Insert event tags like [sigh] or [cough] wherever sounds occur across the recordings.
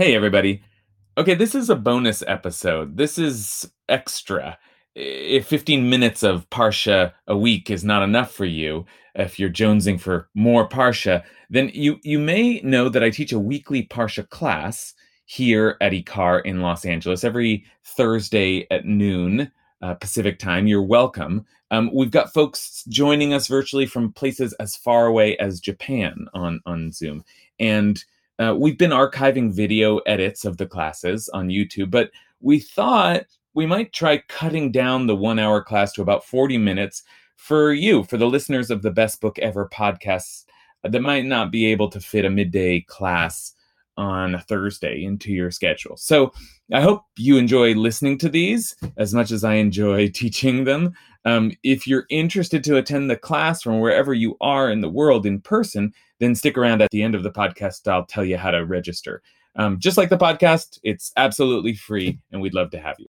Hey, everybody. Okay, this is a bonus episode. This is extra. If 15 minutes of Parsha a week is not enough for you, if you're jonesing for more Parsha, then you, you may know that I teach a weekly Parsha class here at IKAR in Los Angeles every Thursday at noon uh, Pacific time. You're welcome. Um, we've got folks joining us virtually from places as far away as Japan on, on Zoom. And uh, we've been archiving video edits of the classes on YouTube, but we thought we might try cutting down the one hour class to about 40 minutes for you, for the listeners of the Best Book Ever podcasts that might not be able to fit a midday class on a Thursday into your schedule. So I hope you enjoy listening to these as much as I enjoy [laughs] teaching them. Um, if you're interested to attend the class from wherever you are in the world in person, then stick around at the end of the podcast. I'll tell you how to register. Um, just like the podcast, it's absolutely free, and we'd love to have you.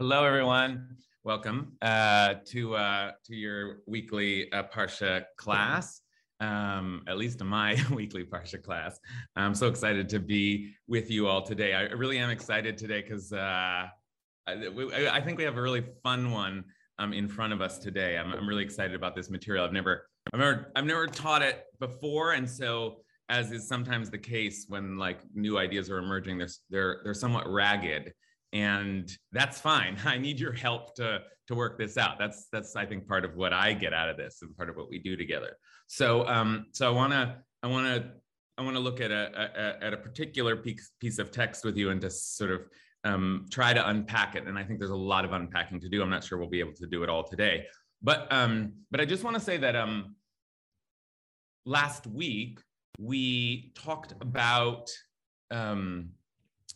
Hello, everyone. Welcome uh, to uh, to your weekly uh, Parsha class. Um, at least my [laughs] weekly Parsha class. I'm so excited to be with you all today. I really am excited today because uh, I, I, think we have a really fun one um, in front of us today. I'm, I'm really excited about this material. I've never, I've never, I've never taught it before, and so as is sometimes the case when like new ideas are emerging, they're they're they're somewhat ragged and that's fine. [laughs] I need your help to to work this out. That's that's i think part of what i get out of this and part of what we do together. So um so i want to i want to i want to look at a, a, at a particular piece piece of text with you and to sort of um, try to unpack it. And i think there's a lot of unpacking to do. I'm not sure we'll be able to do it all today. But um but i just want to say that um last week we talked about um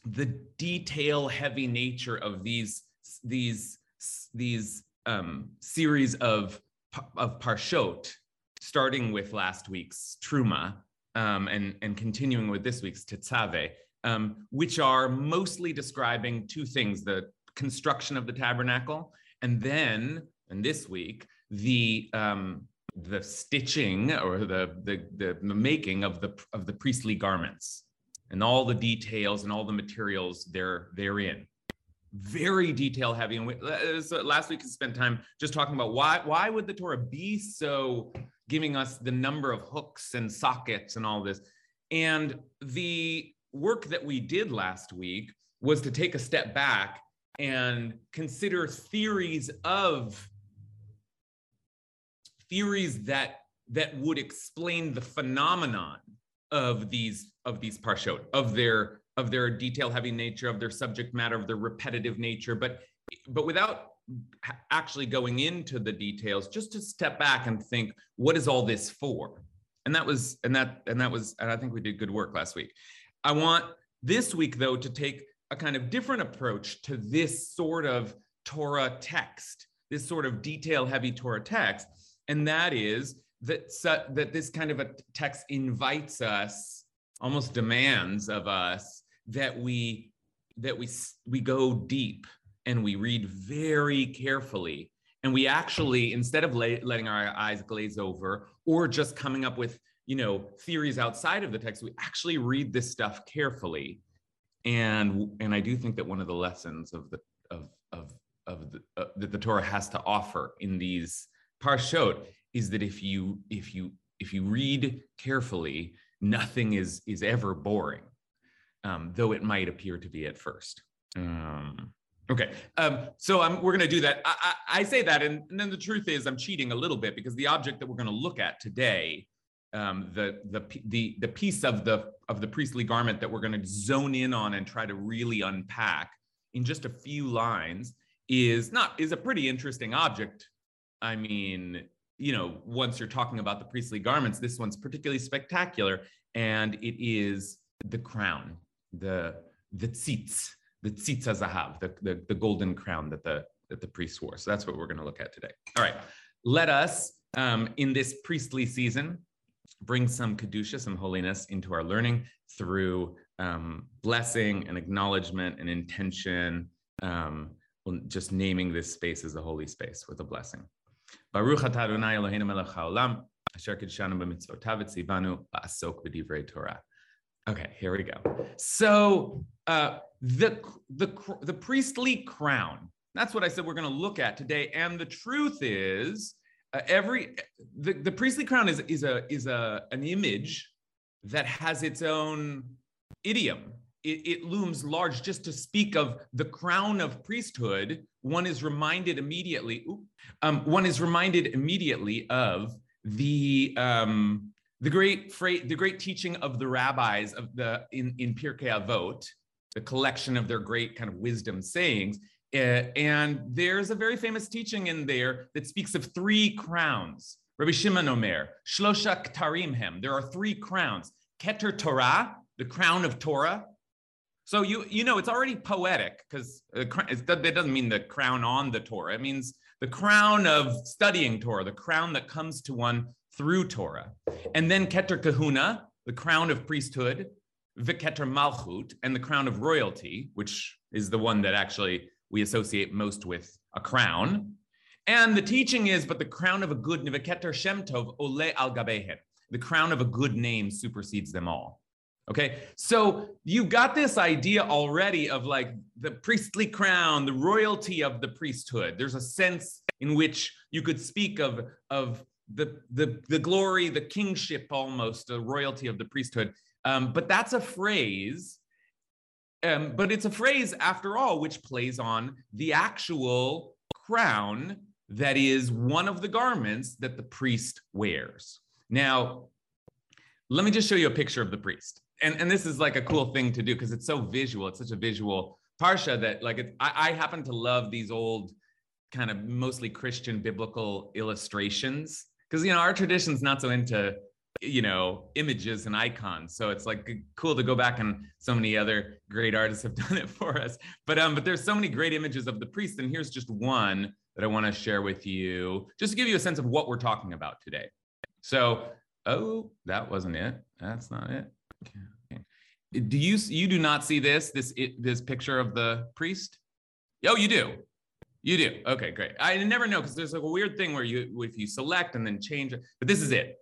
the detail heavy nature of these these these um, series of of parshot, starting with last week's truma um, and and continuing with this week's tetzave, um, which are mostly describing two things: the construction of the tabernacle, and then and this week the um, the stitching or the, the the the making of the of the priestly garments and all the details and all the materials there therein. Very detail heavy. And we, uh, so last week we spent time just talking about why why would the Torah be so giving us the number of hooks and sockets and all this. And the work that we did last week was to take a step back and consider theories of theories that that would explain the phenomenon of these of these parshot of their of their detail heavy nature of their subject matter of their repetitive nature. But but without actually going into the details just to step back and think what is all this for? And that was and that and that was and i think we did good work last week. I want this week though to take a kind of different approach to this sort of torah text this sort of detail heavy torah text. And that is that that this kind of a text invites us, almost demands of us that we that we we go deep and we read very carefully. And we actually instead of letting our eyes glaze over or just coming up with you know theories outside of the text we actually read this stuff carefully. And and i do think that one of the lessons of the of of of the, uh, that the torah has to offer in these parshot is that if you if you if you read carefully, nothing is is ever boring, um, though it might appear to be at first. Um, okay, um, so I'm, we're going to do that. I, I, I say that, and, and, then the truth is, I'm cheating a little bit because the object that we're going to look at today, um, the the the the piece of the of the priestly garment that we're going to zone in on and try to really unpack in just a few lines, is not is a pretty interesting object. I mean, you know, once you're talking about the priestly garments, this one's particularly spectacular, and it is the crown, the the tzitz, the tzitz zahav, the, the the golden crown that the that the priests wore. So that's what we're going to look at today. All right, let us um, in this priestly season bring some kedusha, some holiness into our learning through um, blessing and acknowledgement and intention. Um, just naming this space as a holy space with a blessing. Baruch Eloheinu melech haolam, asher kidshanu b'divrei Torah. Okay, here we go. So uh, the, the, the priestly crown, that's what I said we're going to look at today. And the truth is, uh, every the, the priestly crown is, is a is a an image that has its own idiom it, it, looms large just to speak of the crown of priesthood one is reminded immediately um, one is reminded immediately of the um, the great the great teaching of the rabbis of the in in Pirkei Avot, the collection of their great kind of wisdom sayings. Uh, and there's a very famous teaching in there that speaks of three crowns. Rabbi Shimon Omer, Shlosha Ktarim Hem. There are three crowns. Keter Torah, the crown of Torah, so you you know it's already poetic because it doesn't mean the crown on the Torah. It means the crown of studying Torah, the crown that comes to one through Torah, and then Keter Kahuna, the crown of priesthood, Viketer Malchut, and the crown of royalty, which is the one that actually we associate most with a crown. And the teaching is, but the crown of a good Viketer Shem Tov Ole al Gabehen, the crown of a good name supersedes them all. Okay, so you've got this idea already of like the priestly crown, the royalty of the priesthood. There's a sense in which you could speak of, of the, the, the glory, the kingship almost, the royalty of the priesthood. Um, but that's a phrase, um, but it's a phrase after all, which plays on the actual crown that is one of the garments that the priest wears. Now, let me just show you a picture of the priest and and this is like a cool thing to do because it's so visual. It's such a visual parsha that like it, I, I happen to love these old kind of mostly Christian biblical illustrations because you know our tradition's not so into you know images and icons. So it's like cool to go back and so many other great artists have [laughs] done it for us. But um but there's so many great images of the priest and here's just one that i want to share with you just to give you a sense of what we're talking about today. So oh that wasn't it. That's not it do you you do not see this this this picture of the priest? Oh, you do. You do. Okay, great. I never know because there's like a weird thing where you if you select and then change it, but this is it.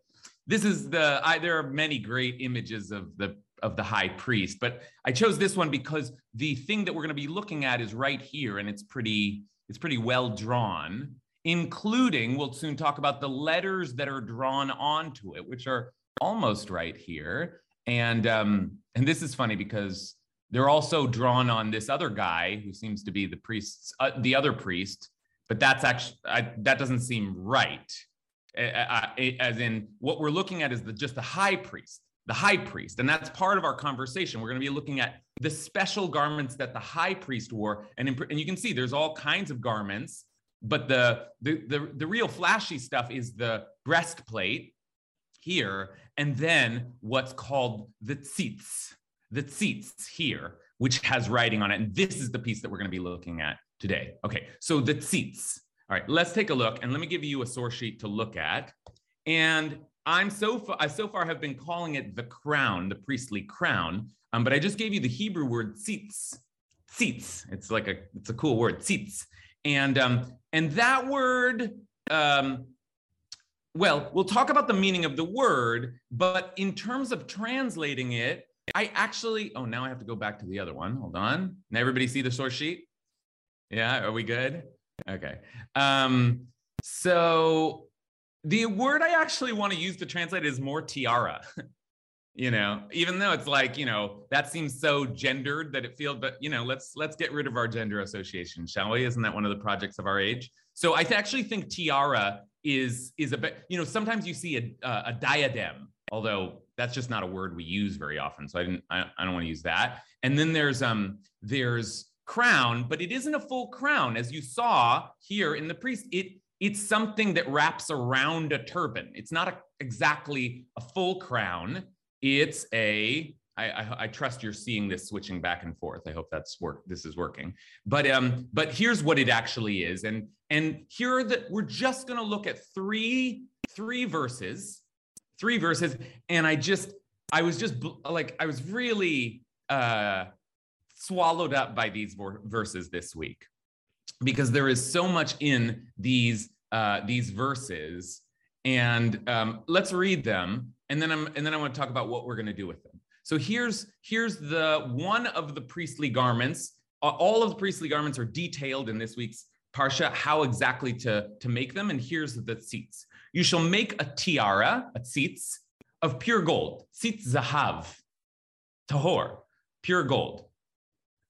This is the I, there are many great images of the of the high priest, but I chose this one because the thing that we're going to be looking at is right here, and it's pretty it's pretty well drawn, including we'll soon talk about the letters that are drawn onto it, which are almost right here. And um, and this is funny because they're also drawn on this other guy who seems to be the priest's uh, the other priest, but that's actually I, that doesn't seem right. As in, what we're looking at is the just the high priest, the high priest, and that's part of our conversation. We're going to be looking at the special garments that the high priest wore, and in, and you can see there's all kinds of garments, but the the the, the real flashy stuff is the breastplate here, and then what's called the tzitz, the tzitz here, which has writing on it. And this is the piece that we're going to be looking at today. Okay, so the tzitz. All right, let's take a look, and let me give you a source sheet to look at. And I'm so far, I so far have been calling it the crown, the priestly crown, um, but I just gave you the Hebrew word tzitz. Tzitz. It's like a it's a cool word, tzitz. And um, and that word um, well, we'll talk about the meaning of the word, but in terms of translating it, I actually, oh, now I have to go back to the other one. Hold on. Now everybody see the source sheet? Yeah, are we good? Okay. Um, so the word I actually want to use to translate is more tiara. [laughs] you know, even though it's like, you know, that seems so gendered that it feels, but you know, let's let's get rid of our gender association, shall we? Isn't that one of the projects of our age? So I actually think tiara is is a bit you know sometimes you see a, a diadem although that's just not a word we use very often so i didn't i, I don't want to use that. And then there's um there's crown but it isn't a full crown. As you saw here in the priest it it's something that wraps around a turban. It's not a, exactly a full crown. It's a I, I, I, trust you're seeing this switching back and forth. I hope that's work. This is working. But um, but here's what it actually is, and and here are the we're just to look at three three verses, three verses, and I just I was just like I was really uh, swallowed up by these verses this week because there is so much in these uh, these verses, and um, let's read them, and then I'm and then I want to talk about what we're to do with them. So here's here's the one of the priestly garments. All of the priestly garments are detailed in this week's parsha, how exactly to, to make them. And here's the tzitz. You shall make a tiara, a tzitz, of pure gold, tzitz zahav, tahor, pure gold,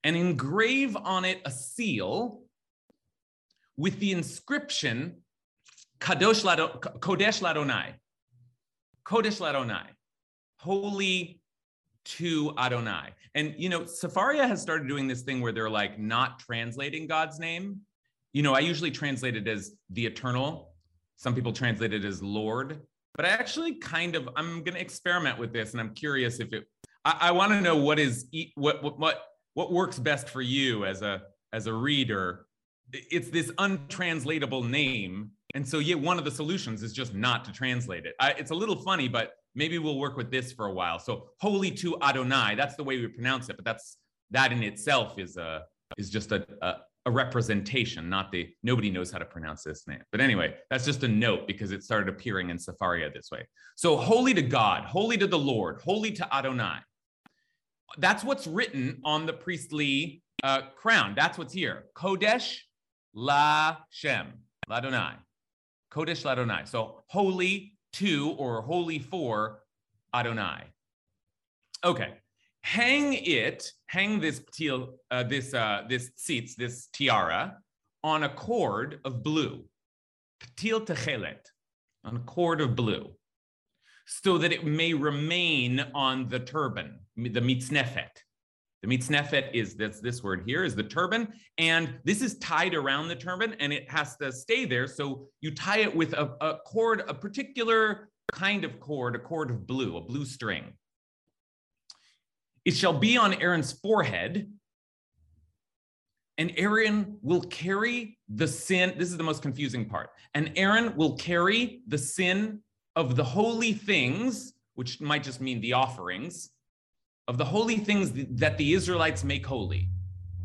and engrave on it a seal with the inscription Kadosh Lado, Kodesh Ladonai, Kodesh Ladonai, holy to Adonai. And you know, Sefaria has started doing this thing where they're like not translating God's name. You know, I usually translate it as the eternal. Some people translate it as Lord, but I actually kind of I'm going to experiment with this, and I'm curious if it. I, I want to know what is what what what what works best for you as a as a reader. It's this untranslatable name, and so yeah, one of the solutions is just not to translate it. I, it's a little funny, but maybe we'll work with this for a while. So holy to Adonai, that's the way we pronounce it, but that's that in itself is a is just a, a, a representation, not the nobody knows how to pronounce this name. But anyway, that's just a note because it started appearing in Sefaria this way. So holy to God, holy to the Lord, holy to Adonai. That's what's written on the priestly uh, crown. That's what's here. Kodesh La Shem, Ladonai. Kodesh Ladonai. So holy to or holy for Adonai. Okay, hang it, hang this teal, uh, this uh, this tzitz, this tiara, on a cord of blue, til techelet, on a cord of blue, so that it may remain on the turban, the mitznefet. The mitznefet is this, this word here is the turban, and this is tied around the turban and it has to stay there. So you tie it with a, a cord, a particular kind of cord, a cord of blue, a blue string. It shall be on Aaron's forehead, and Aaron will carry the sin. This is the most confusing part. And Aaron will carry the sin of the holy things, which might just mean the offerings, of the holy things that the Israelites make holy.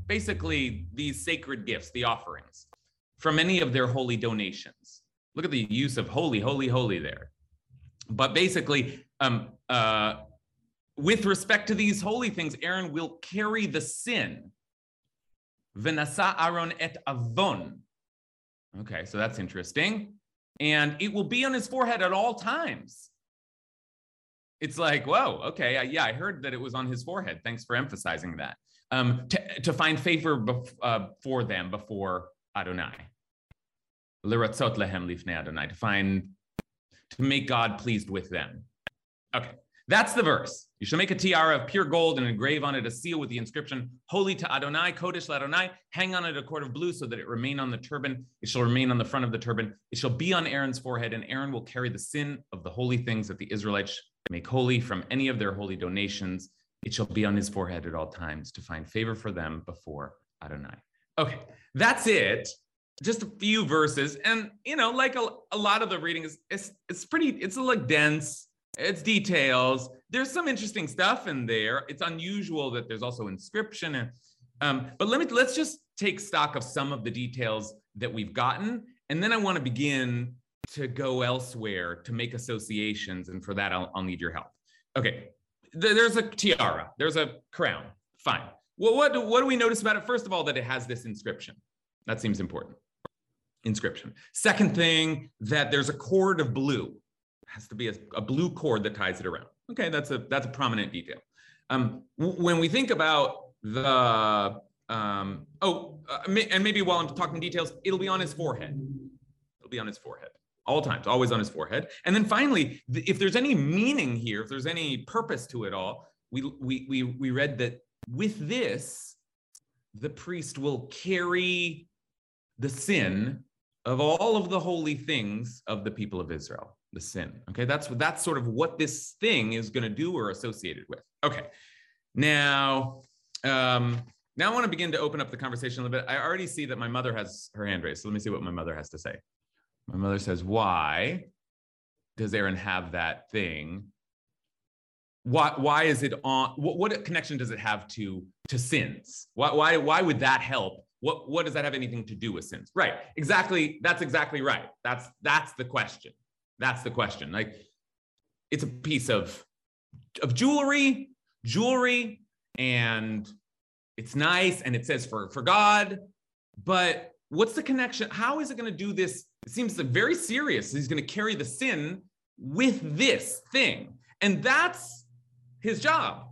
Basically, these sacred gifts, the offerings, from any of their holy donations. Look at the use of holy, holy, holy there. But basically, um, uh, with respect to these holy things, Aaron will carry the sin. Venasa Aaron et avon. Okay, so that's interesting. And it will be on his forehead at all times. It's like, whoa, okay, yeah, I heard that it was on his forehead. Thanks for emphasizing that. Um, to, to find favor bef- uh, for them before Adonai. Liratzot lehem lifnei Adonai, to find to make God pleased with them. Okay, that's the verse. You shall make a tiara of pure gold and engrave on it a seal with the inscription, Holy to Adonai, Kodesh Adonai. Hang on it a cord of blue so that it remain on the turban. It shall remain on the front of the turban. It shall be on Aaron's forehead, and Aaron will carry the sin of the holy things that the Israelites make holy from any of their holy donations. It shall be on his forehead at all times to find favor for them before Adonai. Okay, that's it. Just a few verses. And you know like a, a lot of the reading is it's, it's pretty it's like dense. It's details. There's some interesting stuff in there. It's unusual that there's also inscription and um, but let me let's just take stock of some of the details that we've gotten. And then i want to begin to go elsewhere to make associations and for that i'll, I'll need your help okay there's a tiara there's a crown fine well what do, what do we notice about it first of all that it has this inscription that seems important inscription. Second thing, that there's a cord of blue. Has to be a, a, blue cord that ties it around. Okay, that's a that's a prominent detail. Um, when we think about the um, oh, uh, and maybe while I'm talking details, it'll be on his forehead. It'll be on his forehead all times, always on his forehead. And then finally, if there's any meaning here, if there's any purpose to it all, we we we we read that with this, the priest will carry the sin of all of the holy things of the people of Israel. the sin. Okay, that's that's sort of what this thing is going to do or associated with. Okay, now um, now I want to begin to open up the conversation a little bit. I already see that my mother has her hand raised. So let me see what my mother has to say. My mother says, "Why does Aaron have that thing? Why why is it on? What, what connection does it have to to sins? Why why why would that help what what does that have anything to do with sins right exactly that's exactly right that's that's the question that's the question like it's a piece of of jewelry jewelry and it's nice and it says for for god but what's the connection how is it going to do this it seems very serious he's going to carry the sin with this thing. And that's his job.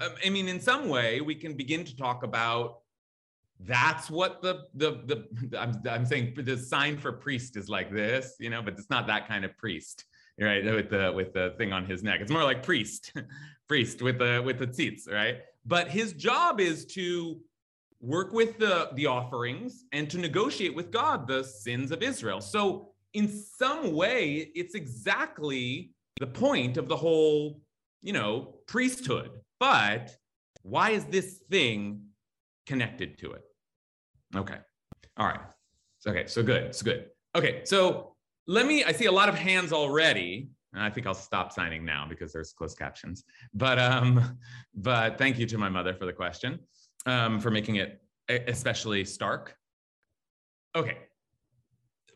Um, i mean in some way we can begin to talk about that's what the the the [laughs] I'm, I'm saying the sign for priest is like this you know but it's not that kind of priest right? With the with the thing on his neck. It's more like priest [laughs] priest with the with the tzitz right? But his job is to work with the the offerings and to negotiate with god the sins of israel so in some way it's exactly the point of the whole you know priesthood but why is this thing connected to it. Okay. All right. Okay. So good. It's good. Okay. So let me, I see a lot of hands already. And I think I'll stop signing now because there's closed captions. But um, but thank you to my mother for the question, um, for making it especially stark. Okay.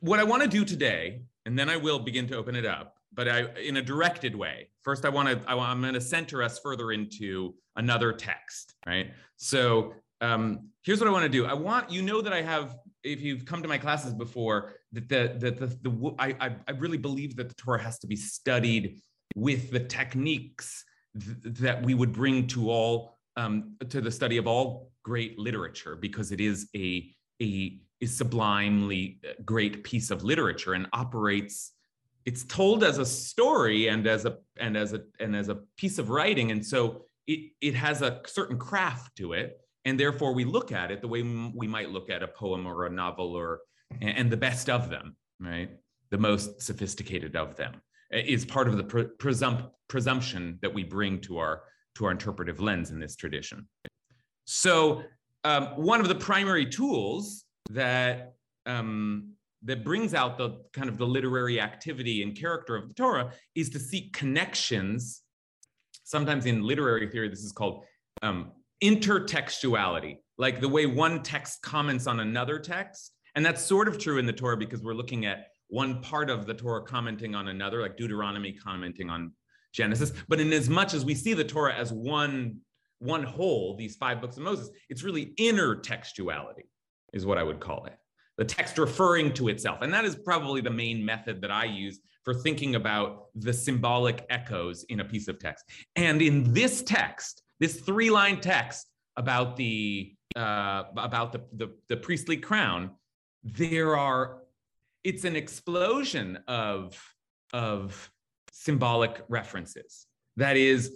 What I want to do today, and then I will begin to open it up, but I in a directed way. First, I want to I, I'm going to center us further into another text, right? So um, here's what I want to do. I want you know that I have, if you've come to my classes before, that the the, the I I really believe that the Torah has to be studied with the techniques th- that we would bring to all um, to the study of all great literature because it is a a, a sublimely great piece of literature and operates it's told as a story and as a and as a and as a piece of writing. And so it it has a certain craft to it. And therefore we look at it the way we might look at a poem or a novel or and the best of them right? The most sophisticated of them is part of the presump- presumption that we bring to our to our interpretive lens in this tradition so um, one of the primary tools that um, that brings out the kind of the literary activity and character of the torah is to seek connections sometimes in literary theory this is called um, intertextuality, like the way one text comments on another text. And that's sort of true in the Torah because we're looking at one part of the Torah commenting on another, like Deuteronomy commenting on Genesis. But in as much as we see the Torah as one, one whole, these five books of Moses, it's really intertextuality, is what I would call it. The text referring to itself. And that is probably the main method that I use for thinking about the symbolic echoes in a piece of text. And in this text, this three line text about the uh, about the, the, the priestly crown, there are it's an explosion of of symbolic references. That is,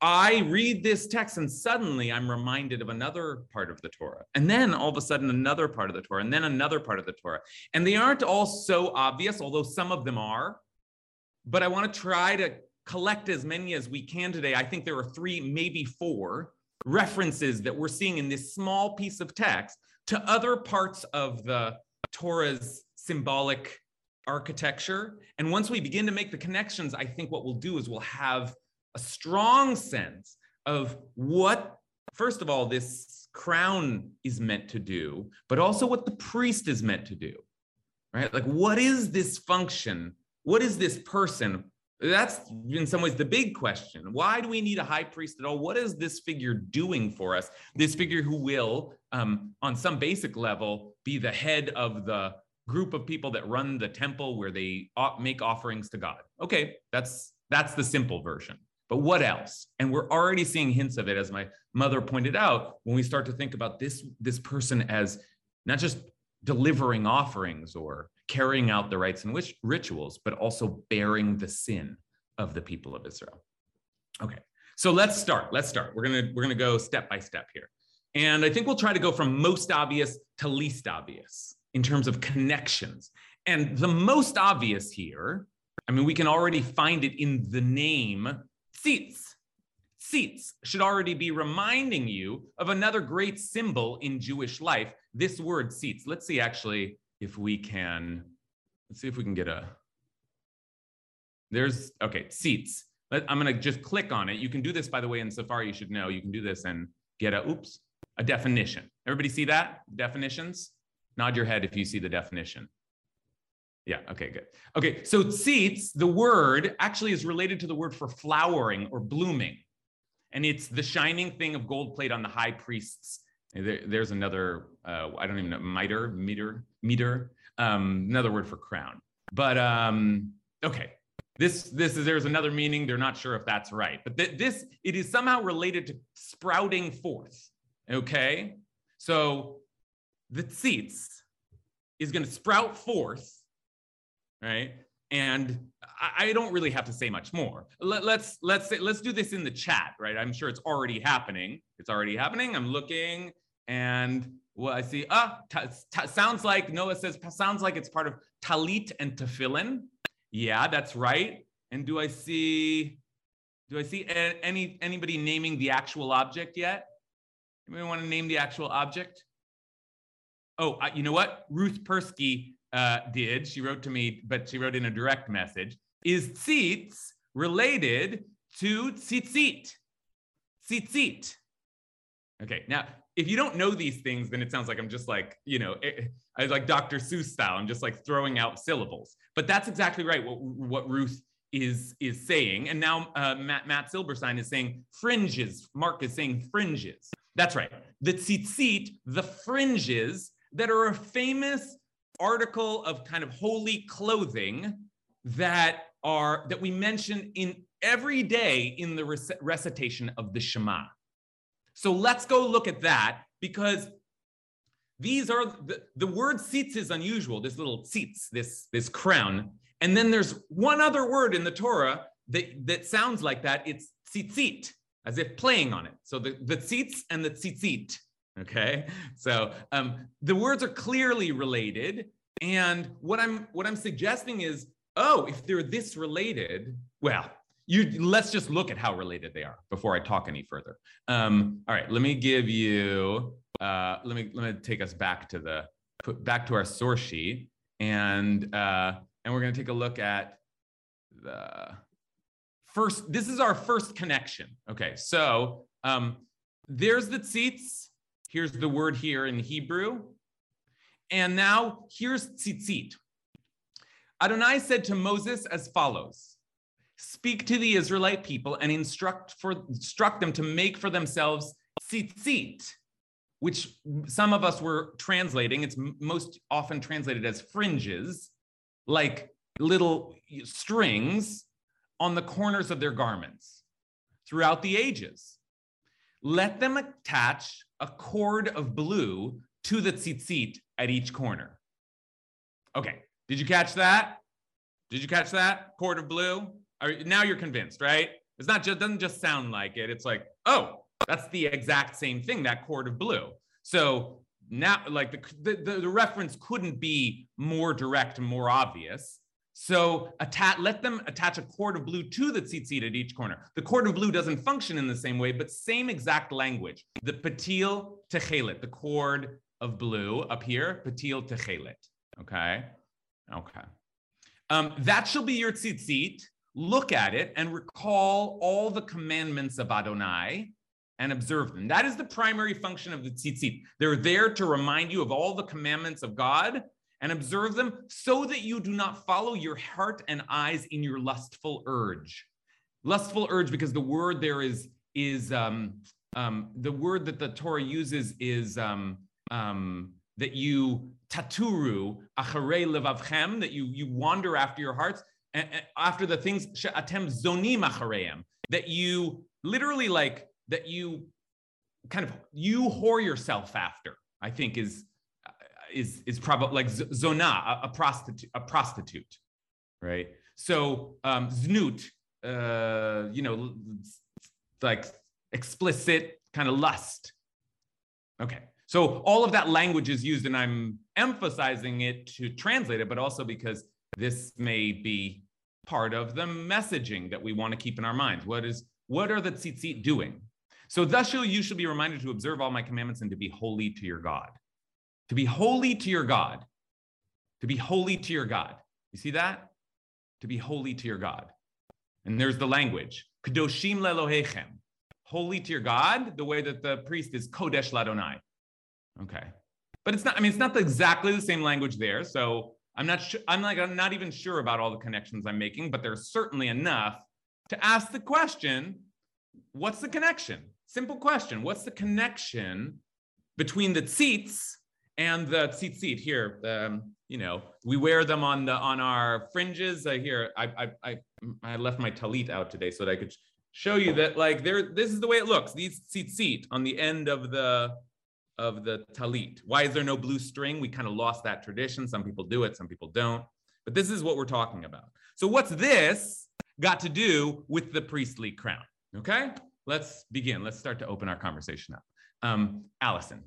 I read this text and suddenly I'm reminded of another part of the Torah. And then all of a sudden, another part of the Torah, and then another part of the Torah. And they aren't all so obvious, although some of them are. But I want to try to collect as many as we can today. I think there are three, maybe four references that we're seeing in this small piece of text to other parts of the Torah's symbolic architecture. And once we begin to make the connections, I think what we'll do is we'll have a strong sense of what, first of all, this crown is meant to do, but also what the priest is meant to do, right? Like, what is this function? What is this person? That's in some ways the big question. Why do we need a high priest at all? What is this figure doing for us? This figure who will, um, on some basic level, be the head of the group of people that run the temple where they make offerings to God. Okay, that's that's the simple version. But what else? And we're already seeing hints of it, as my mother pointed out, when we start to think about this this person as not just delivering offerings or carrying out the rites and rituals, but also bearing the sin of the people of Israel. Okay, so let's start. Let's start. We're gonna we're gonna go step by step here, and I think we'll try to go from most obvious to least obvious in terms of connections. And the most obvious here I mean, we can already find it in the name tzitz. Tzitz should already be reminding you of another great symbol in Jewish life, this word tzitz. Let's see actually if we can, let's see if we can get a, there's, okay, tzitz. Let, I'm gonna just click on it. You can do this, by the way, in Sefaria, you should know. You can do this and get a, oops, a definition. Everybody see that? Definitions? Nod your head if you see the definition. Yeah, okay, good. Okay, so tzitz, the word actually is related to the word for flowering or blooming. And it's the shining thing of gold plate on the high priest's. There, there's another, uh, I don't even know, mitre, meter, meter, um, another word for crown. But um, okay, this this is there's another meaning. They're not sure if that's right, but th- this it is somehow related to sprouting forth. Okay, so the tzitz is going to sprout forth, right? And I, don't really have to say much more. Let, let's let's say, let's do this in the chat, right? I'm sure it's already happening. It's already happening. I'm looking, and well, I see. Ah, t- t- sounds like Noah says. Sounds like it's part of talit and tefillin. Yeah, that's right. And do I see? Do I see any anybody naming the actual object yet? Anybody want to name the actual object? Oh, uh, you know what? Ruth Persky uh, did. She wrote to me, but she wrote in a direct message. Is tzitz related to tzitzit? Tzitzit. Okay, now if you don't know these things, then it sounds like I'm just like, you know, eh, I like Dr. Seuss style. I'm just like throwing out syllables. But that's exactly right. What, what Ruth is is saying, and now uh, Matt Matt Silberstein is saying fringes. Mark is saying fringes. That's right. The tzitzit, the fringes that are a famous article of kind of holy clothing that are that we mention in every day in the rec- recitation of the Shema. So let's go look at that because these are the, the word tzitz is unusual. This little tzitz, this this crown, and then there's one other word in the Torah that that sounds like that. It's tzitzit as if playing on it. So the, the tzitz and the tzitzit. Okay. So um, the words are clearly related. And what I'm what I'm suggesting is, oh, if they're this related, well, you let's just look at how related they are before I talk any further. Um, all right, let me give you uh, let me let me take us back to the put back to our source sheet and uh, and we're going to take a look at the first, this is our first connection. Okay, so um, there's the tzitz. Here's the word here in Hebrew. And now here's tzitzit. Adonai said to Moses as follows Speak to the Israelite people and instruct, for, instruct them to make for themselves tzitzit, which some of us were translating. It's most often translated as fringes, like little strings on the corners of their garments throughout the ages. Let them attach a cord of blue to the tzitzit at each corner. Okay, did you catch that? Did you catch that? Cord of blue? Are, now you're convinced, right? It's not just doesn't just sound like it. It's like, oh, that's the exact same thing, that cord of blue. So now, like the, the, the reference couldn't be more direct more obvious. So attach, let them attach a cord of blue to the tzitzit at each corner. The cord of blue doesn't function in the same way, but same exact language. The patil techelet, the cord of blue up here, patil techelet. Okay, okay. Um, that shall be your tzitzit. Look at it and recall all the commandments of Adonai and observe them. That is the primary function of the tzitzit. They're there to remind you of all the commandments of God and observe them so that you do not follow your heart and eyes in your lustful urge. Lustful urge, because the word there is is um, um, the word that the Torah uses is um, um, that you taturu acharei levavchem, that you you wander after your hearts, after the things she'atem zonim achareim, that you literally like that you kind of you whore yourself after. I think is is is probably like zona, a, a, prostitute, a prostitute, right? So um, znut, uh, you know, like explicit kind of lust. Okay, so all of that language is used, and I'm emphasizing it to translate it, but also because this may be part of the messaging that we want to keep in our minds. What is what are the tzitzit doing? So thus you shall be reminded to observe all my commandments and to be holy to your God. To be holy to your God. To be holy to your God. You see that? To be holy to your God. And there's the language. Kadoshim lelohechem. Holy to your God, the way that the priest is Kodesh Ladonai. Okay. But it's not, I mean, it's not exactly the same language there. So I'm not sure, I'm like, I'm not even sure about all the connections I'm making, but there's certainly enough to ask the question what's the connection? Simple question. What's the connection between the tzitz and the tzitzit here? Um, you know, we wear them on the on our fringes. Uh, here, I, I I I left my talit out today so that I could show you that like there. This is the way it looks. These tzitzit on the end of the of the talit. Why is there no blue string? We kind of lost that tradition. Some people do it, some people don't. But this is what we're talking about. So what's this got to do with the priestly crown? Okay, let's begin. Let's start to open our conversation up. Um, Allison.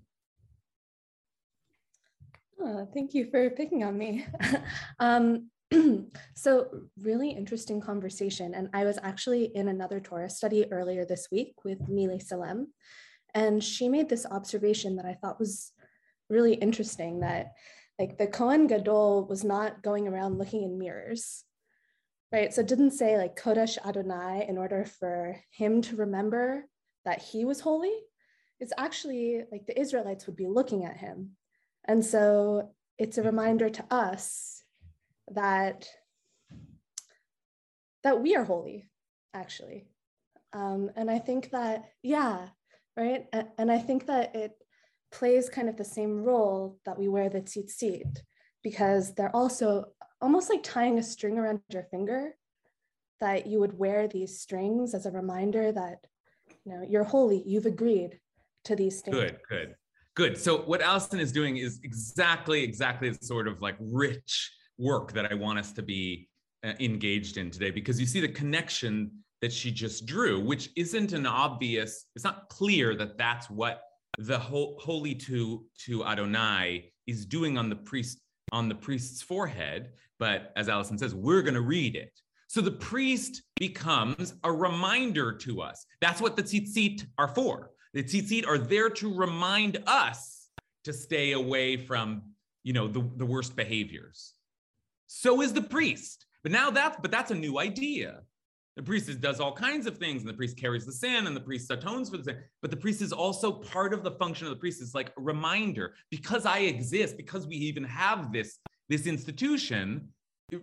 Oh, thank you for picking on me. [laughs] um, [clears throat] so really interesting conversation. And I was actually in another Torah study earlier this week with Mile Salem. And she made this observation that I thought was really interesting that like the Kohen Gadol was not going around looking in mirrors, right? So it didn't say like Kodesh Adonai in order for him to remember that he was holy. It's actually like the Israelites would be looking at him. And so it's a reminder to us that that we are holy, actually. Um, and I think that, yeah, right? And I think that it plays kind of the same role that we wear the tzitzit, because they're also almost like tying a string around your finger, that you would wear these strings as a reminder that you know you're holy, you've agreed to these standards. Good, good, good. So what Allison is doing is exactly, exactly the sort of like rich work that I want us to be uh, engaged in today, because you see the connection that she just drew, which isn't an obvious, it's not clear that that's what the holy to, to Adonai is doing on the priest on the priest's forehead. But as Allison says, we're going to read it. So the priest becomes a reminder to us. That's what the tzitzit are for. The tzitzit are there to remind us to stay away from, you know, the, the worst behaviors. So is the priest. But now that's but that's a new idea. The priest does all kinds of things, and the priest carries the sin, and the priest atones for the sin. But the priest is also part of the function of the priest. It's like a reminder because I exist, because we even have this, this institution.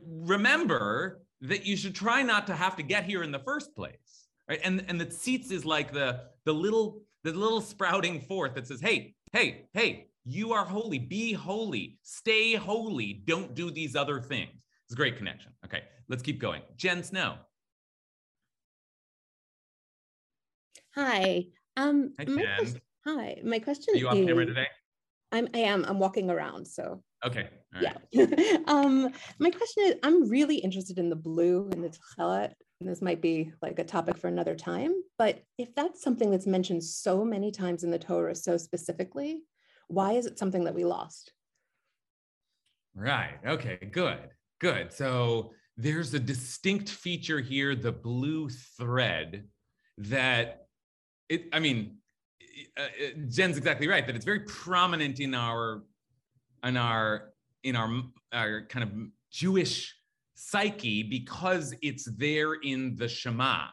Remember that you should try not to have to get here in the first place. Right. And, and the tzitz is like the, the little the little sprouting forth that says, hey, hey, hey, you are holy, be holy, stay holy, don't do these other things. It's a great connection. Okay, let's keep going. Jen Snow. Hi. Um, hi, my question, hi. My question Are you is, camera today? I'm. I am. I'm walking around. So. Okay. Yeah. [laughs] um, my question is, I'm really interested in the blue and the tchelet. This might be like a topic for another time, but if that's something that's mentioned so many times in the Torah, so specifically, why is it something that we lost? Right. Okay. Good. Good. So there's a distinct feature here, the blue thread, that it, I mean, uh, Jen's exactly right that it's very prominent in our, in our, in our, our kind of Jewish psyche because it's there in the Shema.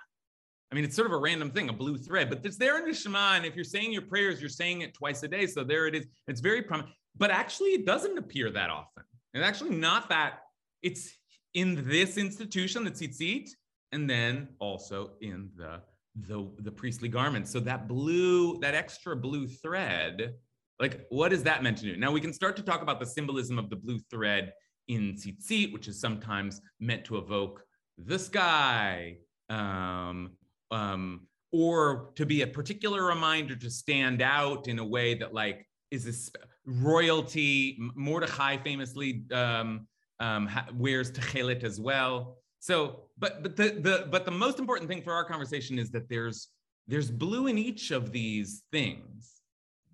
I mean, it's sort of a random thing, a blue thread, but it's there in the Shema. And if you're saying your prayers, you're saying it twice a day. So there it is. It's very prominent, but actually, it doesn't appear that often. It's actually not that. It's in this institution, the tzitzit, and then also in the the the priestly garments. So that blue, that extra blue thread, like what is that meant to do? Now we can start to talk about the symbolism of the blue thread in tzitzit, which is sometimes meant to evoke the sky, um, um, or to be a particular reminder to stand out in a way that like is this royalty. Mordechai famously um, um, wears techelet as well. So, but but the the but the most important thing for our conversation is that there's there's blue in each of these things,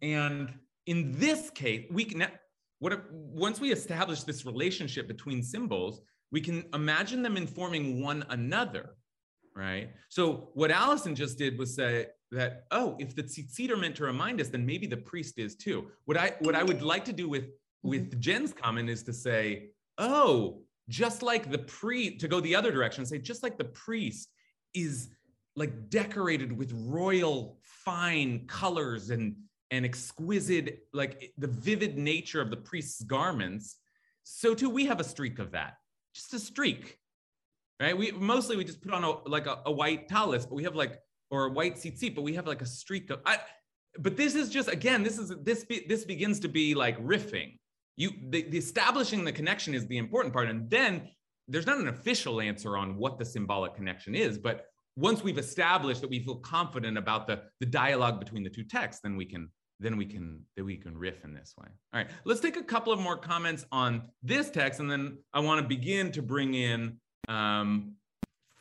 and in this case, we can what if, once we establish this relationship between symbols, we can imagine them informing one another, right? So what Allison just did was say that, oh, if the tzitzit are meant to remind us, then maybe the priest is too. What I what I would like to do with with mm-hmm. Jen's comment is to say, oh, just like the priest, to go the other direction, say, just like the priest is like decorated with royal fine colors and and exquisite like the vivid nature of the priest's garments so too we have a streak of that just a streak right? We mostly we just put on a like a, a white tallis but we have like or a white tzitzit but we have like a streak of I, but this is just again this is this be, this begins to be like riffing. You the, the establishing the connection is the important part and then there's not an official answer on what the symbolic connection is but once we've established that we feel confident about the, the dialogue between the two texts, then we can then we can then we can riff in this way. All right, let's take a couple of more comments on this text, and then I want to begin to bring in um,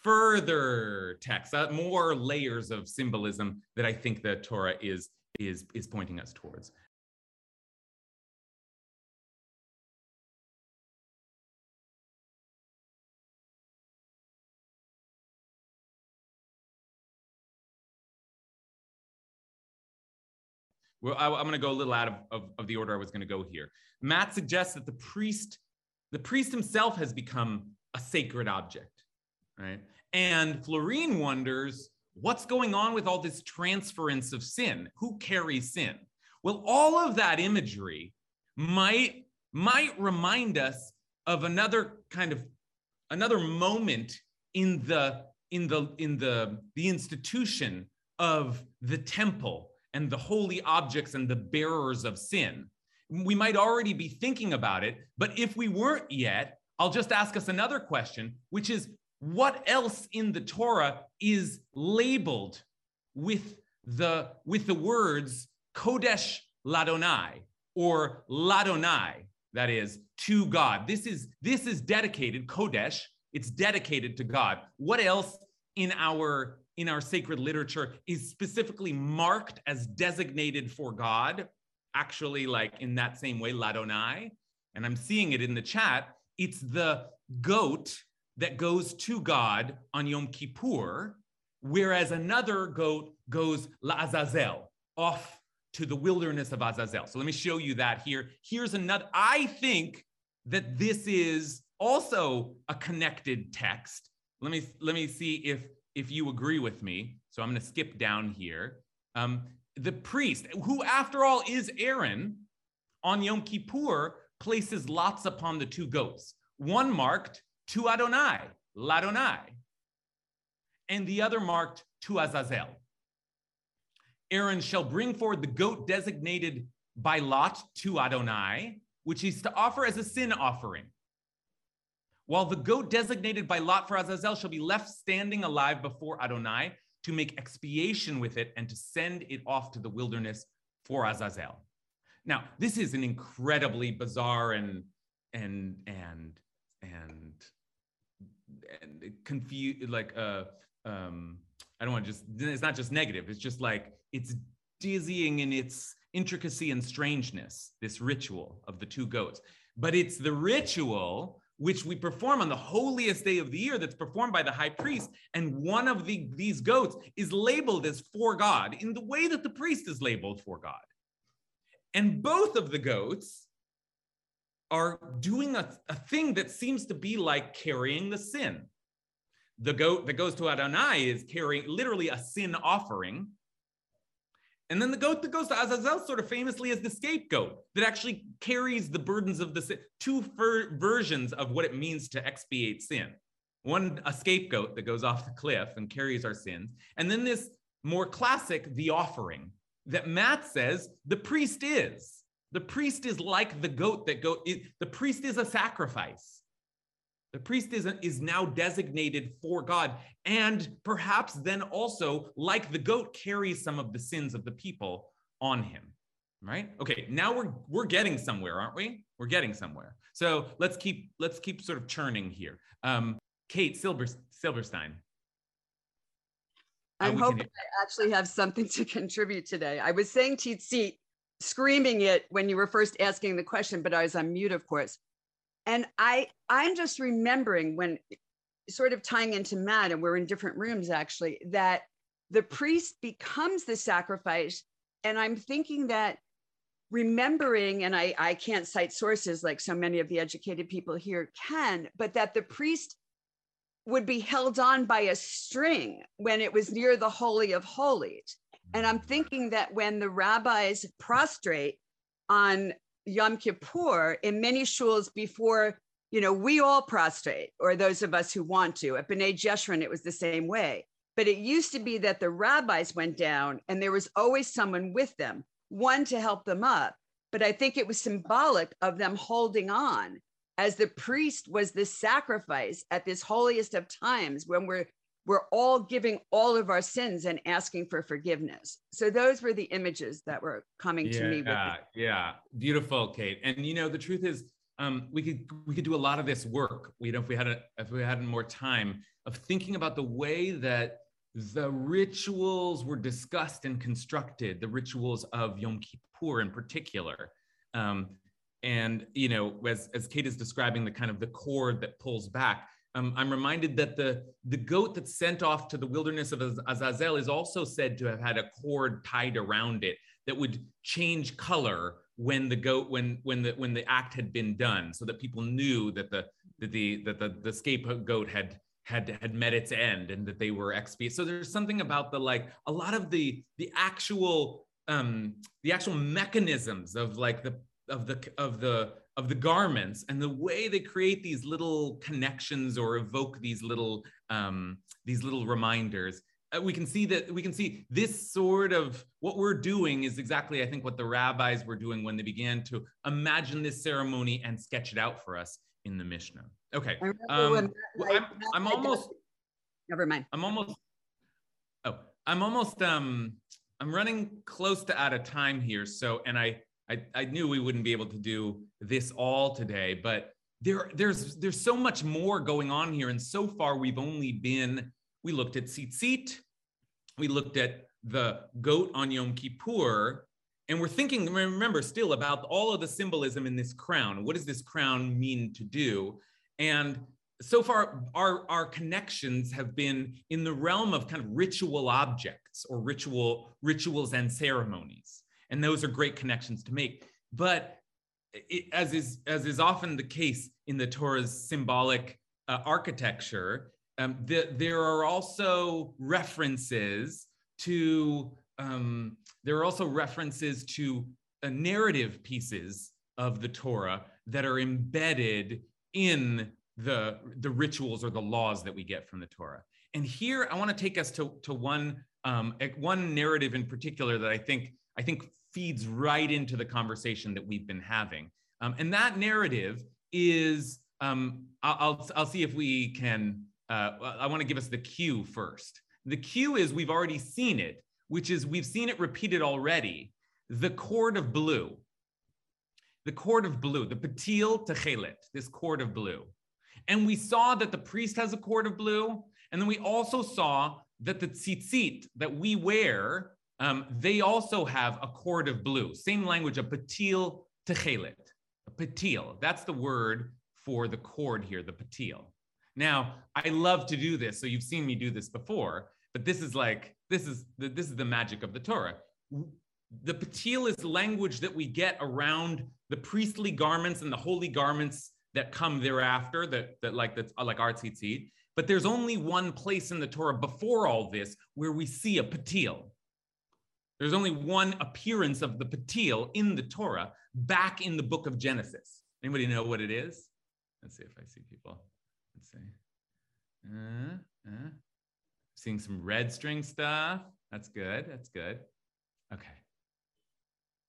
further text, uh, more layers of symbolism that I think the Torah is is is pointing us towards. Well, I, am going to go a little out of, of, of the order I was going to go here. Matt suggests that the priest, the priest himself has become a sacred object, right? And Florine wonders what's going on with all this transference of sin? Who carries sin? Well, all of that imagery might might remind us of another kind of another moment in the in the in the the institution of the temple and the holy objects and the bearers of sin. We might already be thinking about it, but if we weren't yet, I'll just ask us another question, which is what else in the Torah is labeled with the with the words Kodesh Ladonai or Ladonai, that is to God. This is this is dedicated Kodesh. It's dedicated to God. What else in our in our sacred literature is specifically marked as designated for God, actually, like in that same way, Ladonai. And I'm seeing it in the chat. It's the goat that goes to God on Yom Kippur, whereas another goat goes La'azazel, off to the wilderness of Azazel. So let me show you that here. Here's another, I think that this is also a connected text. Let me let me see if if you agree with me. So I'm going to skip down here. Um, the priest, who after all is Aaron, on Yom Kippur places lots upon the two goats, one marked to Adonai, Ladonai, and the other marked to Azazel. Aaron shall bring forward the goat designated by lot to Adonai, which is to offer as a sin offering while the goat designated by Lot for Azazel shall be left standing alive before Adonai to make expiation with it and to send it off to the wilderness for Azazel. Now, this is an incredibly bizarre and and and and, and confused like uh um I don't want to just it's not just negative, it's just like it's dizzying in its intricacy and strangeness, this ritual of the two goats. But it's the ritual which we perform on the holiest day of the year that's performed by the high priest. And one of the, these goats is labeled as for God in the way that the priest is labeled for God. And both of the goats are doing a, a thing that seems to be like carrying the sin. The goat that goes to Adonai is carrying literally a sin offering and then the goat that goes to Azazel sort of famously is the scapegoat that actually carries the burdens of the sin. Two ver- versions of what it means to expiate sin. One, a scapegoat that goes off the cliff and carries our sins. And then this more classic, the offering that Matt says the priest is. The priest is like the goat that go, the priest is a sacrifice. The priest is, is now designated for God, and perhaps then also, like the goat, carries some of the sins of the people on him. Right? Okay, now we're we're getting somewhere, aren't we? We're getting somewhere. So let's keep let's keep sort of churning here. Um, Kate Silver, Silverstein. I'm uh, hoping I actually have something to [laughs] contribute today. I was saying tzitzit, screaming it when you were first asking the question, but I was on mute, of course. And I I'm just remembering when sort of tying into Matt, and we're in different rooms actually, that the priest becomes the sacrifice. And I'm thinking that remembering, and I, I can't cite sources like so many of the educated people here can, but that the priest would be held on by a string when it was near the Holy of Holies. And I'm thinking that when the rabbis prostrate on Yom Kippur in many shuls before, you know, we all prostrate, or those of us who want to. At B'nai Jeshurun, it was the same way. But it used to be that the rabbis went down and there was always someone with them, one to help them up. But I think it was symbolic of them holding on as the priest was the sacrifice at this holiest of times when we're we're all giving all of our sins and asking for forgiveness. So those were the images that were coming yeah, to me. Yeah, yeah, beautiful, Kate. And you know, the truth is, um, we could we could do a lot of this work. You know, if we had a, if we had more time of thinking about the way that the rituals were discussed and constructed, the rituals of Yom Kippur in particular. Um, and you know, as as Kate is describing the kind of the cord that pulls back, um, I'm reminded that the, the goat that's sent off to the wilderness of Azazel is also said to have had a cord tied around it that would change color when the goat when when the when the act had been done, so that people knew that the that the that the, the scapegoat had had had met its end and that they were expiated. So there's something about the like a lot of the the actual um the actual mechanisms of like the of the of the of the garments and the way they create these little connections or evoke these little um, these little reminders uh, we can see that we can see this sort of what we're doing is exactly i think what the rabbis were doing when they began to imagine this ceremony and sketch it out for us in the mishnah. Okay um, I'm, I'm almost never mind. I'm almost oh i'm almost um i'm running close to out of time here so and i I, I knew we wouldn't be able to do this all today, but there, there's there's so much more going on here. And so far, we've only been, we looked at tzitzit, we looked at the goat on Yom Kippur, and we're thinking, remember, still about all of the symbolism in this crown. What does this crown mean to do? And so far, our, our connections have been in the realm of kind of ritual objects or ritual rituals and ceremonies and those are great connections to make. But it, as is as is often the case in the Torah's symbolic uh, architecture, um, the, there are also references to um, there are also references to uh, narrative pieces of the Torah that are embedded in the the rituals or the laws that we get from the Torah. And here I want to take us to to one um, one narrative in particular that I think I think feeds right into the conversation that we've been having. Um, and that narrative is, um, I'll, I'll, see if we can, uh, I want to give us the cue first. The cue is we've already seen it, which is we've seen it repeated already. The cord of blue, the cord of blue, the patil techelet, this cord of blue. And we saw that the priest has a cord of blue. And then we also saw that the tzitzit that we wear um, they also have a cord of blue, same language, a patil techelet, a patil. That's the word for the cord here, the patil. Now, I love to do this, so you've seen me do this before, but this is like this is the, this is the magic of the Torah. The patil is language that we get around the priestly garments and the holy garments that come thereafter, that that like that's like our tzitzit. But there's only one place in the Torah before all this where we see a patil. There's only one appearance of the patil in the Torah back in the book of Genesis. Anybody know what it is? Let's see if I see people. Let's see. Uh, uh. Seeing some red string stuff. That's good. That's good. Okay.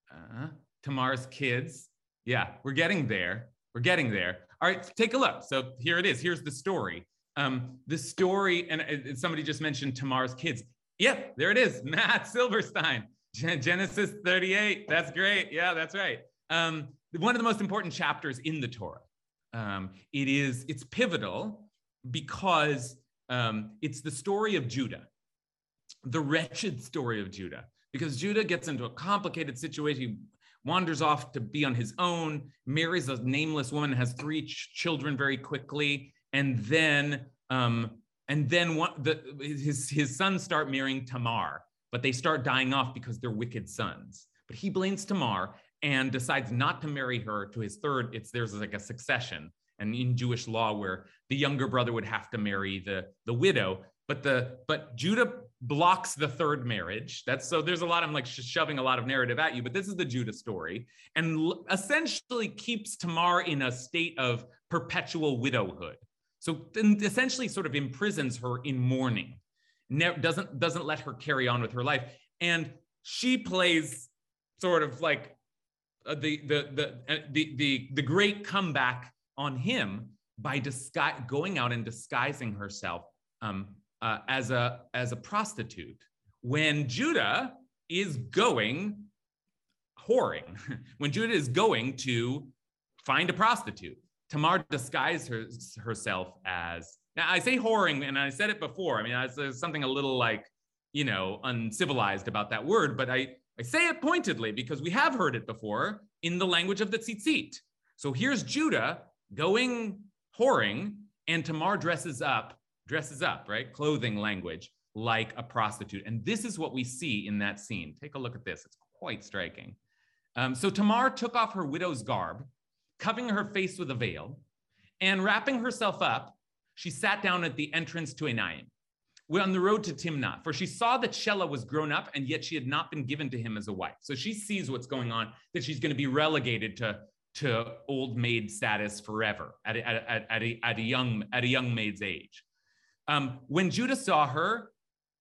Uh, Tamar's kids. Yeah, we're getting there. We're getting there. All right, take a look. So here it is. Here's the story. Um, the story, and uh, somebody just mentioned Tamar's kids. Yep, there it is. [laughs] Matt Silverstein, Genesis 38. That's great. Yeah, that's right. Um, one of the most important chapters in the Torah. Um, it is, it's pivotal because um, it's the story of Judah, the wretched story of Judah, because Judah gets into a complicated situation. He wanders off to be on his own, marries a nameless woman, has three ch- children very quickly, and then um, and then one, the, his his sons start marrying Tamar, but they start dying off because they're wicked sons. But he blames Tamar and decides not to marry her to his third. It's there's like a succession, and in Jewish law where the younger brother would have to marry the the widow, but the but Judah blocks the third marriage. That's so there's a lot I'm like shoving a lot of narrative at you, but this is the Judah story and essentially keeps Tamar in a state of perpetual widowhood. So essentially sort of imprisons her in mourning. Ne- doesn't doesn't let her carry on with her life and she plays sort of like uh, the the the, uh, the the the great comeback on him by disguise going out and disguising herself um, uh, as a as a prostitute when Judah is going whoring, [laughs] when Judah is going to find a prostitute. Tamar disguised her, herself as now I say whoring, and I said it before. I mean, I, there's something a little like you know uncivilized about that word, but I I say it pointedly because we have heard it before in the language of the tzitzit. So here's Judah going whoring, and Tamar dresses up dresses up, right? Clothing language like a prostitute. And this is what we see in that scene. Take a look at this, it's quite striking. Um, so Tamar took off her widow's garb, covering her face with a veil, and wrapping herself up, she sat down at the entrance to Enaim. We're on the road to Timnah, for she saw that Shelah was grown up and yet she had not been given to him as a wife. So she sees what's going on, that she's going to be relegated to, to old maid status forever at a, at, at, a, at, a, young, at a young maid's age. Um, when Judah saw her,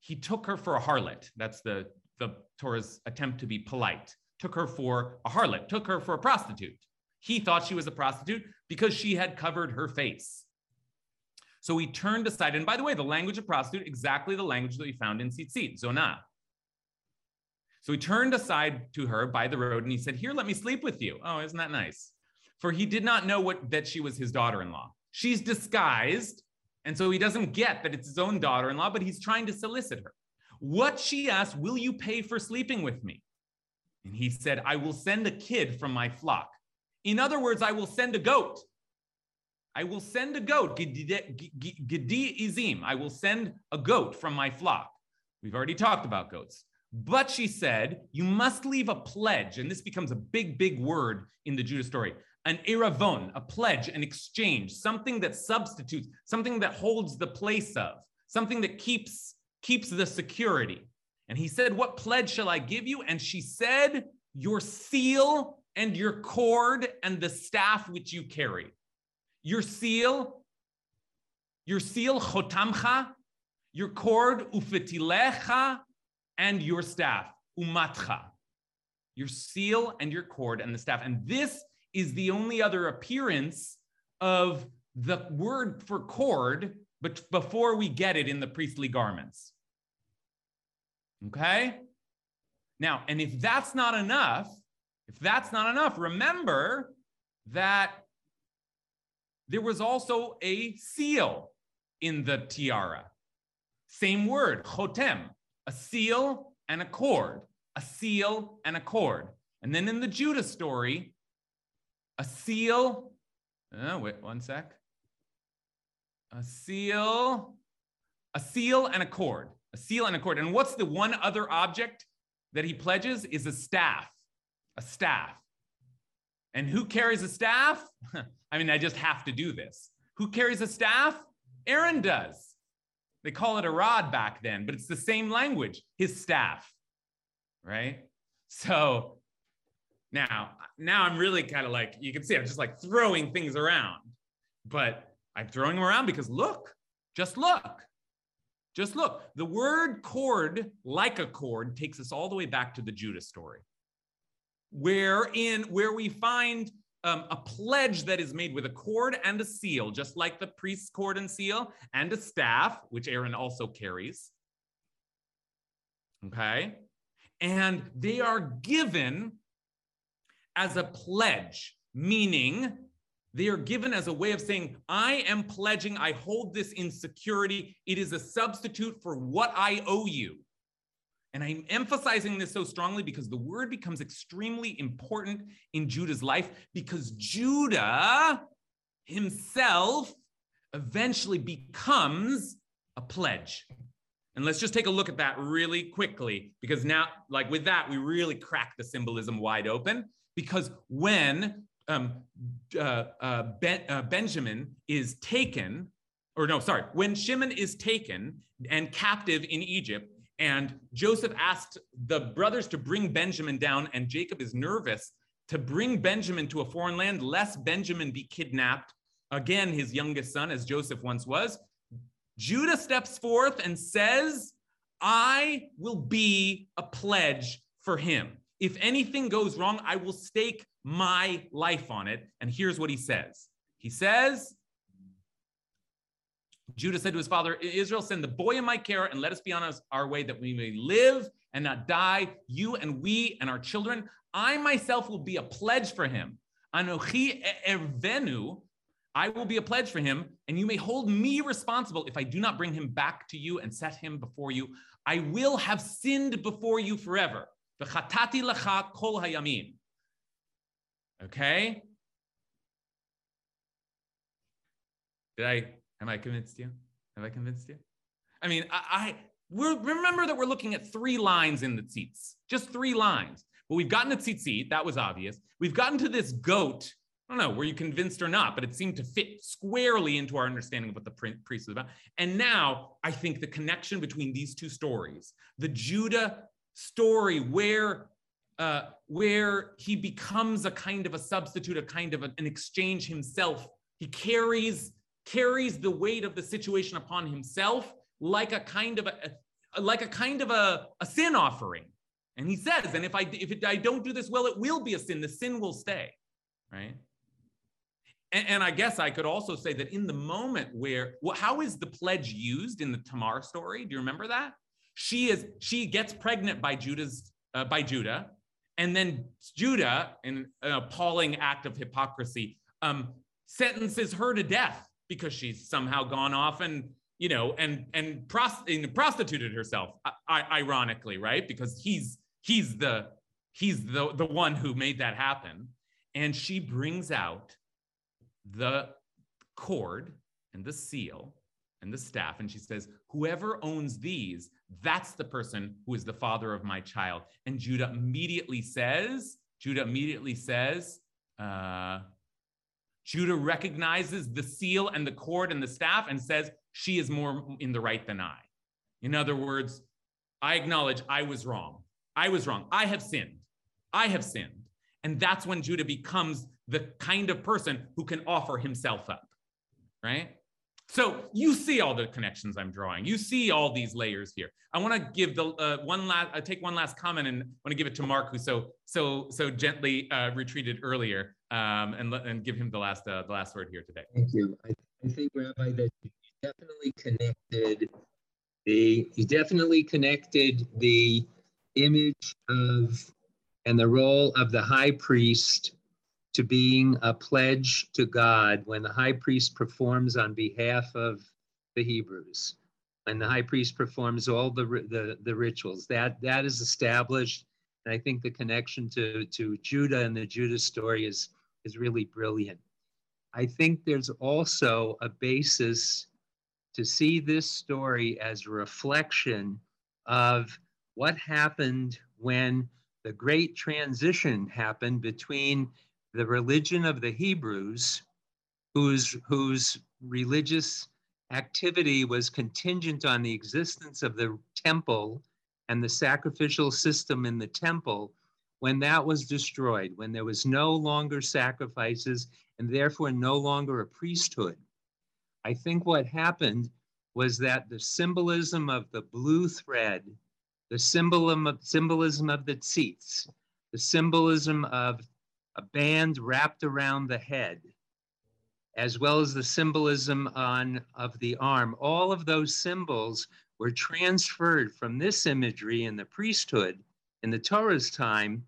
he took her for a harlot. That's the, the Torah's attempt to be polite. Took her for a harlot, took her for a prostitute. He thought she was a prostitute because she had covered her face. So he turned aside. And by the way, the language of prostitute, exactly the language that we found in Tzitzit, Zonah. So he turned aside to her by the road and he said, Here, let me sleep with you. Oh, isn't that nice? For he did not know what that she was his daughter in law. She's disguised and so he doesn't get that it's his own daughter in law, but he's trying to solicit her. What she asked, Will you pay for sleeping with me? And he said, I will send a kid from my flock. In other words, I will send a goat. I will send a goat, Gedi Izim. I will send a goat from my flock. We've already talked about goats. But she said, You must leave a pledge. And this becomes a big, big word in the Judah story an iravon, a pledge, an exchange, something that substitutes, something that holds the place of, something that keeps keeps the security. And he said, "What pledge shall I give you?" And she said, "Your seal and your cord and the staff which you carry. Your seal, your seal chotamcha, your cord ufetilecha, and your staff umatcha." Your seal and your cord and the staff. And this is the only other appearance of the word for cord but before we get it in the priestly garments. Okay? Now, and if that's not enough, if that's not enough, remember that there was also a seal in the tiara. Same word, chotem, a seal and a cord, a seal and a cord. And then in the Judah story, a seal. Oh, wait, one sec. A seal, a seal and a cord, a seal and a cord. And what's the one other object that he pledges is a staff, a staff. And who carries a staff? [laughs] I mean, I just have to do this. Who carries a staff? Aaron does. They call it a rod back then, but it's the same language, his staff, right? So now, now I'm really kind of like, you can see I'm just like throwing things around, but I'm throwing them around because look, just look, just look. The word cord, like a cord, takes us all the way back to the Judah story, where in where we find um, a pledge that is made with a cord and a seal, just like the priest's cord and seal, and a staff, which Aaron also carries. Okay. And they are given as a pledge, meaning they are given as a way of saying, I am pledging, I hold this in security. It is a substitute for what I owe you. And I'm emphasizing this so strongly because the word becomes extremely important in Judah's life because Judah himself eventually becomes a pledge. And let's just take a look at that really quickly because now, like with that, we really crack the symbolism wide open. Because when um, uh, uh, ben, uh, Benjamin is taken, or no, sorry, when Shimon is taken and captive in Egypt, and Joseph asked the brothers to bring Benjamin down, and Jacob is nervous to bring Benjamin to a foreign land, lest Benjamin be kidnapped, again, his youngest son, as Joseph once was. Judah steps forth and says, I will be a pledge for him. If anything goes wrong, I will stake my life on it. And here's what he says He says, Judah said to his father, Israel, send the boy in my care and let us be on our way that we may live and not die, you and we and our children. I myself will be a pledge for him. Anochi ervenu, I will be a pledge for him, and you may hold me responsible if I do not bring him back to you and set him before you. I will have sinned before you forever. V'chatati lacha kol hayamin. Okay? Did I, am I convinced you? Have I convinced you? I mean, I, I we're, remember that we're looking at three lines in the tzitz, just three lines. But we've gotten to tzitzit, that was obvious. We've gotten to this goat. I don't know, were you convinced or not, but it seemed to fit squarely into our understanding of what the priest is about. And now I think the connection between these two stories, the Judah story where uh, where he becomes a kind of a substitute, a kind of an exchange himself. He carries carries the weight of the situation upon himself like a kind of a, like a kind of a, a sin offering. And he says, and if I if it, I don't do this well, it will be a sin. The sin will stay, right? And, and I guess I could also say that in the moment where, well, how is the pledge used in the Tamar story? Do you remember that? She is she gets pregnant by Judah's uh, by Judah, and then Judah, in an appalling act of hypocrisy, um, sentences her to death because she's somehow gone off and you know and and, prost- and prostituted herself. Ironically, right? Because he's he's the he's the the one who made that happen, and she brings out the cord and the seal and the staff, and she says, "Whoever owns these that's the person who is the father of my child. And Judah immediately says, Judah immediately says, uh, Judah recognizes the seal and the cord and the staff and says, She is more in the right than I. In other words, I acknowledge I was wrong. I was wrong. I have sinned. I have sinned. And that's when Judah becomes the kind of person who can offer himself up, right? So you see all the connections I'm drawing. You see all these layers here. I want to give the uh, one last, uh, take one last comment, and want to give it to Mark, who so so so gently uh, retreated earlier, um, and and give him the last uh, the last word here today. Thank you. I, I think, Rabbi, that you definitely connected the you definitely connected the image of and the role of the high priest to being a pledge to God when the high priest performs on behalf of the Hebrews. And the high priest performs all the, the, the rituals. That, that is established. And I think the connection to, to Judah and the Judah story is, is really brilliant. I think there's also a basis to see this story as a reflection of what happened when the great transition happened between the religion of the Hebrews, whose, whose religious activity was contingent on the existence of the temple and the sacrificial system in the temple, when that was destroyed, when there was no longer sacrifices and therefore no longer a priesthood. I think what happened was that the symbolism of the blue thread, the symbolism of, symbolism of the tzitz, the symbolism of a band wrapped around the head, as well as the symbolism on of the arm. All of those symbols were transferred from this imagery in the priesthood in the Torah's time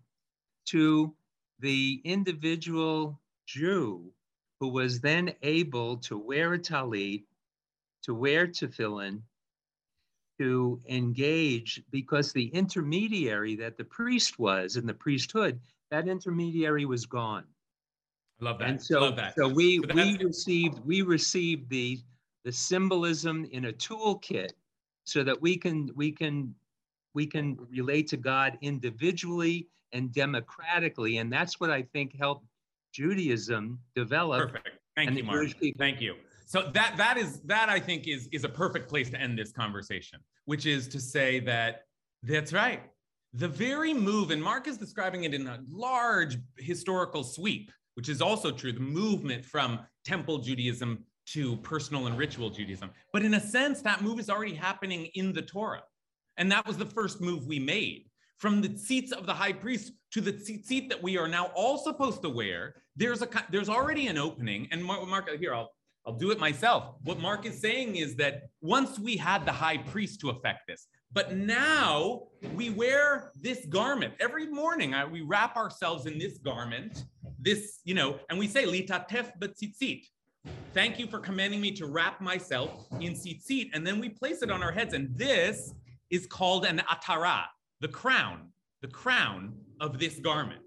to the individual Jew who was then able to wear a talit, to wear tefillin, to engage because the intermediary that the priest was in the priesthood, that intermediary was gone. I love that. And so, love that. so we we received we received the the symbolism in a toolkit so that we can we can we can relate to God individually and democratically, and that's what I think helped Judaism develop. Perfect. Thank and you, Mark. Thank you. So that that is that I think is is a perfect place to end this conversation, which is to say that that's right. The very move, and Mark is describing it in a large historical sweep, which is also true. The movement from temple Judaism to personal and ritual Judaism. But in a sense, that move is already happening in the Torah. And that was the first move we made. From the tzitz of the high priest to the seat, that we are now all supposed to wear, there's a there's already an opening. And Mark, Mark here, I'll I'll do it myself. What Mark is saying is that once we had the high priest to affect this, but now we wear this garment every morning. I, we wrap ourselves in this garment, this, you know, and we say litatef betzitzit. Thank you for commanding me to wrap myself in tzitzit, and then we place it on our heads. And this is called an atara, the crown, the crown of this garment.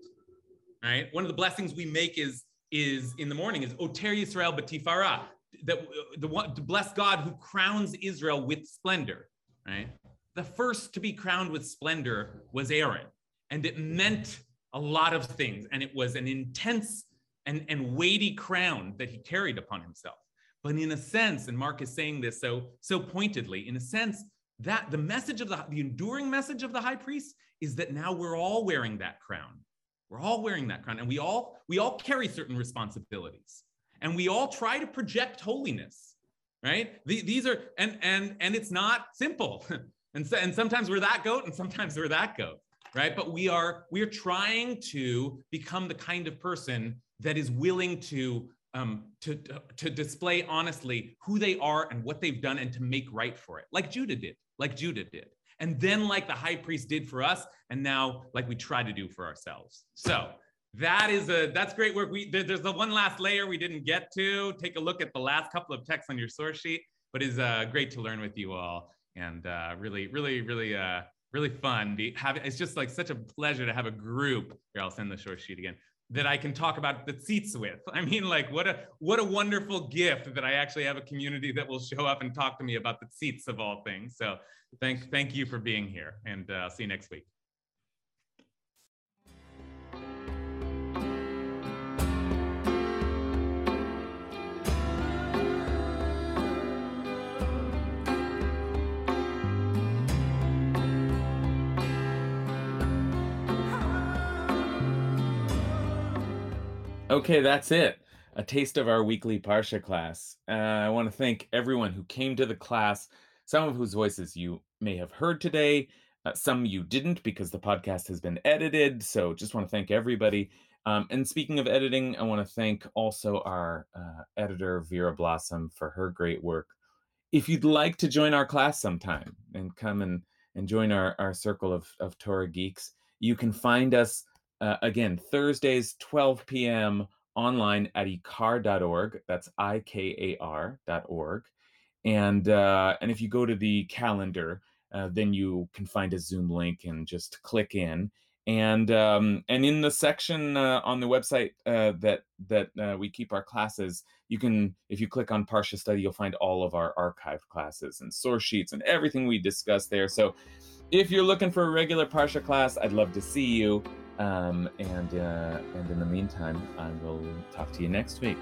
Right? One of the blessings we make is is in the morning is Oter Yisrael Batifara, that the one to bless God who crowns Israel with splendor. Right? The first to be crowned with splendor was Aaron, and it meant a lot of things, and it was an intense and, and weighty crown that he carried upon himself. But in a sense, and Mark is saying this so so pointedly, in a sense, that the message of the the enduring message of the high priest is that now we're all wearing that crown. We're all wearing that crown, and we all we all carry certain responsibilities, and we all try to project holiness, right? The- These are and and and it's not simple, [laughs] and so, and sometimes we're that goat, and sometimes we're that goat, right? But we are we are trying to become the kind of person that is willing to um, to, to display honestly who they are and what they've done, and to make right for it, like Judah did, like Judah did. And then like the high priest did for us and now like we try to do for ourselves. So that is a that's great work. We there- there's the one last layer we didn't get to. Take a look at the last couple of texts on your source sheet but is uh, great to learn with you all. And uh, really really really uh, really fun have, it's just like such a pleasure to have a group. Here i'll send the source sheet again that I can talk about the tzitz with. [laughs] I mean, like what a what a wonderful gift that I actually have a community that will show up and talk to me about the tzitz of all things. So thank thank you for being here, and uh, see you next week. Okay, that's it. A taste of our weekly Parsha class. Uh, I want to thank everyone who came to the class, some of whose voices you may have heard today, uh, some you didn't because the podcast has been edited. So just want to thank everybody. Um, and speaking of editing, I want to thank also our uh, editor, Vera Blossom, for her great work. If you'd like to join our class sometime and come and, and join our, our circle of, of Torah geeks, you can find us uh, again Thursdays, 12 p.m. online at ikar.org. That's I K A R.org. And uh, and if you go to the calendar, uh, then you can find a Zoom link and just click in. And um, and in the section uh, on the website uh, that that uh, we keep our classes, you can if you click on Parsha Study, you'll find all of our archived classes and source sheets and everything we discuss there. So if you're looking for a regular Parsha class, I'd love to see you. Um, and uh, and in the meantime, I will talk to you next week.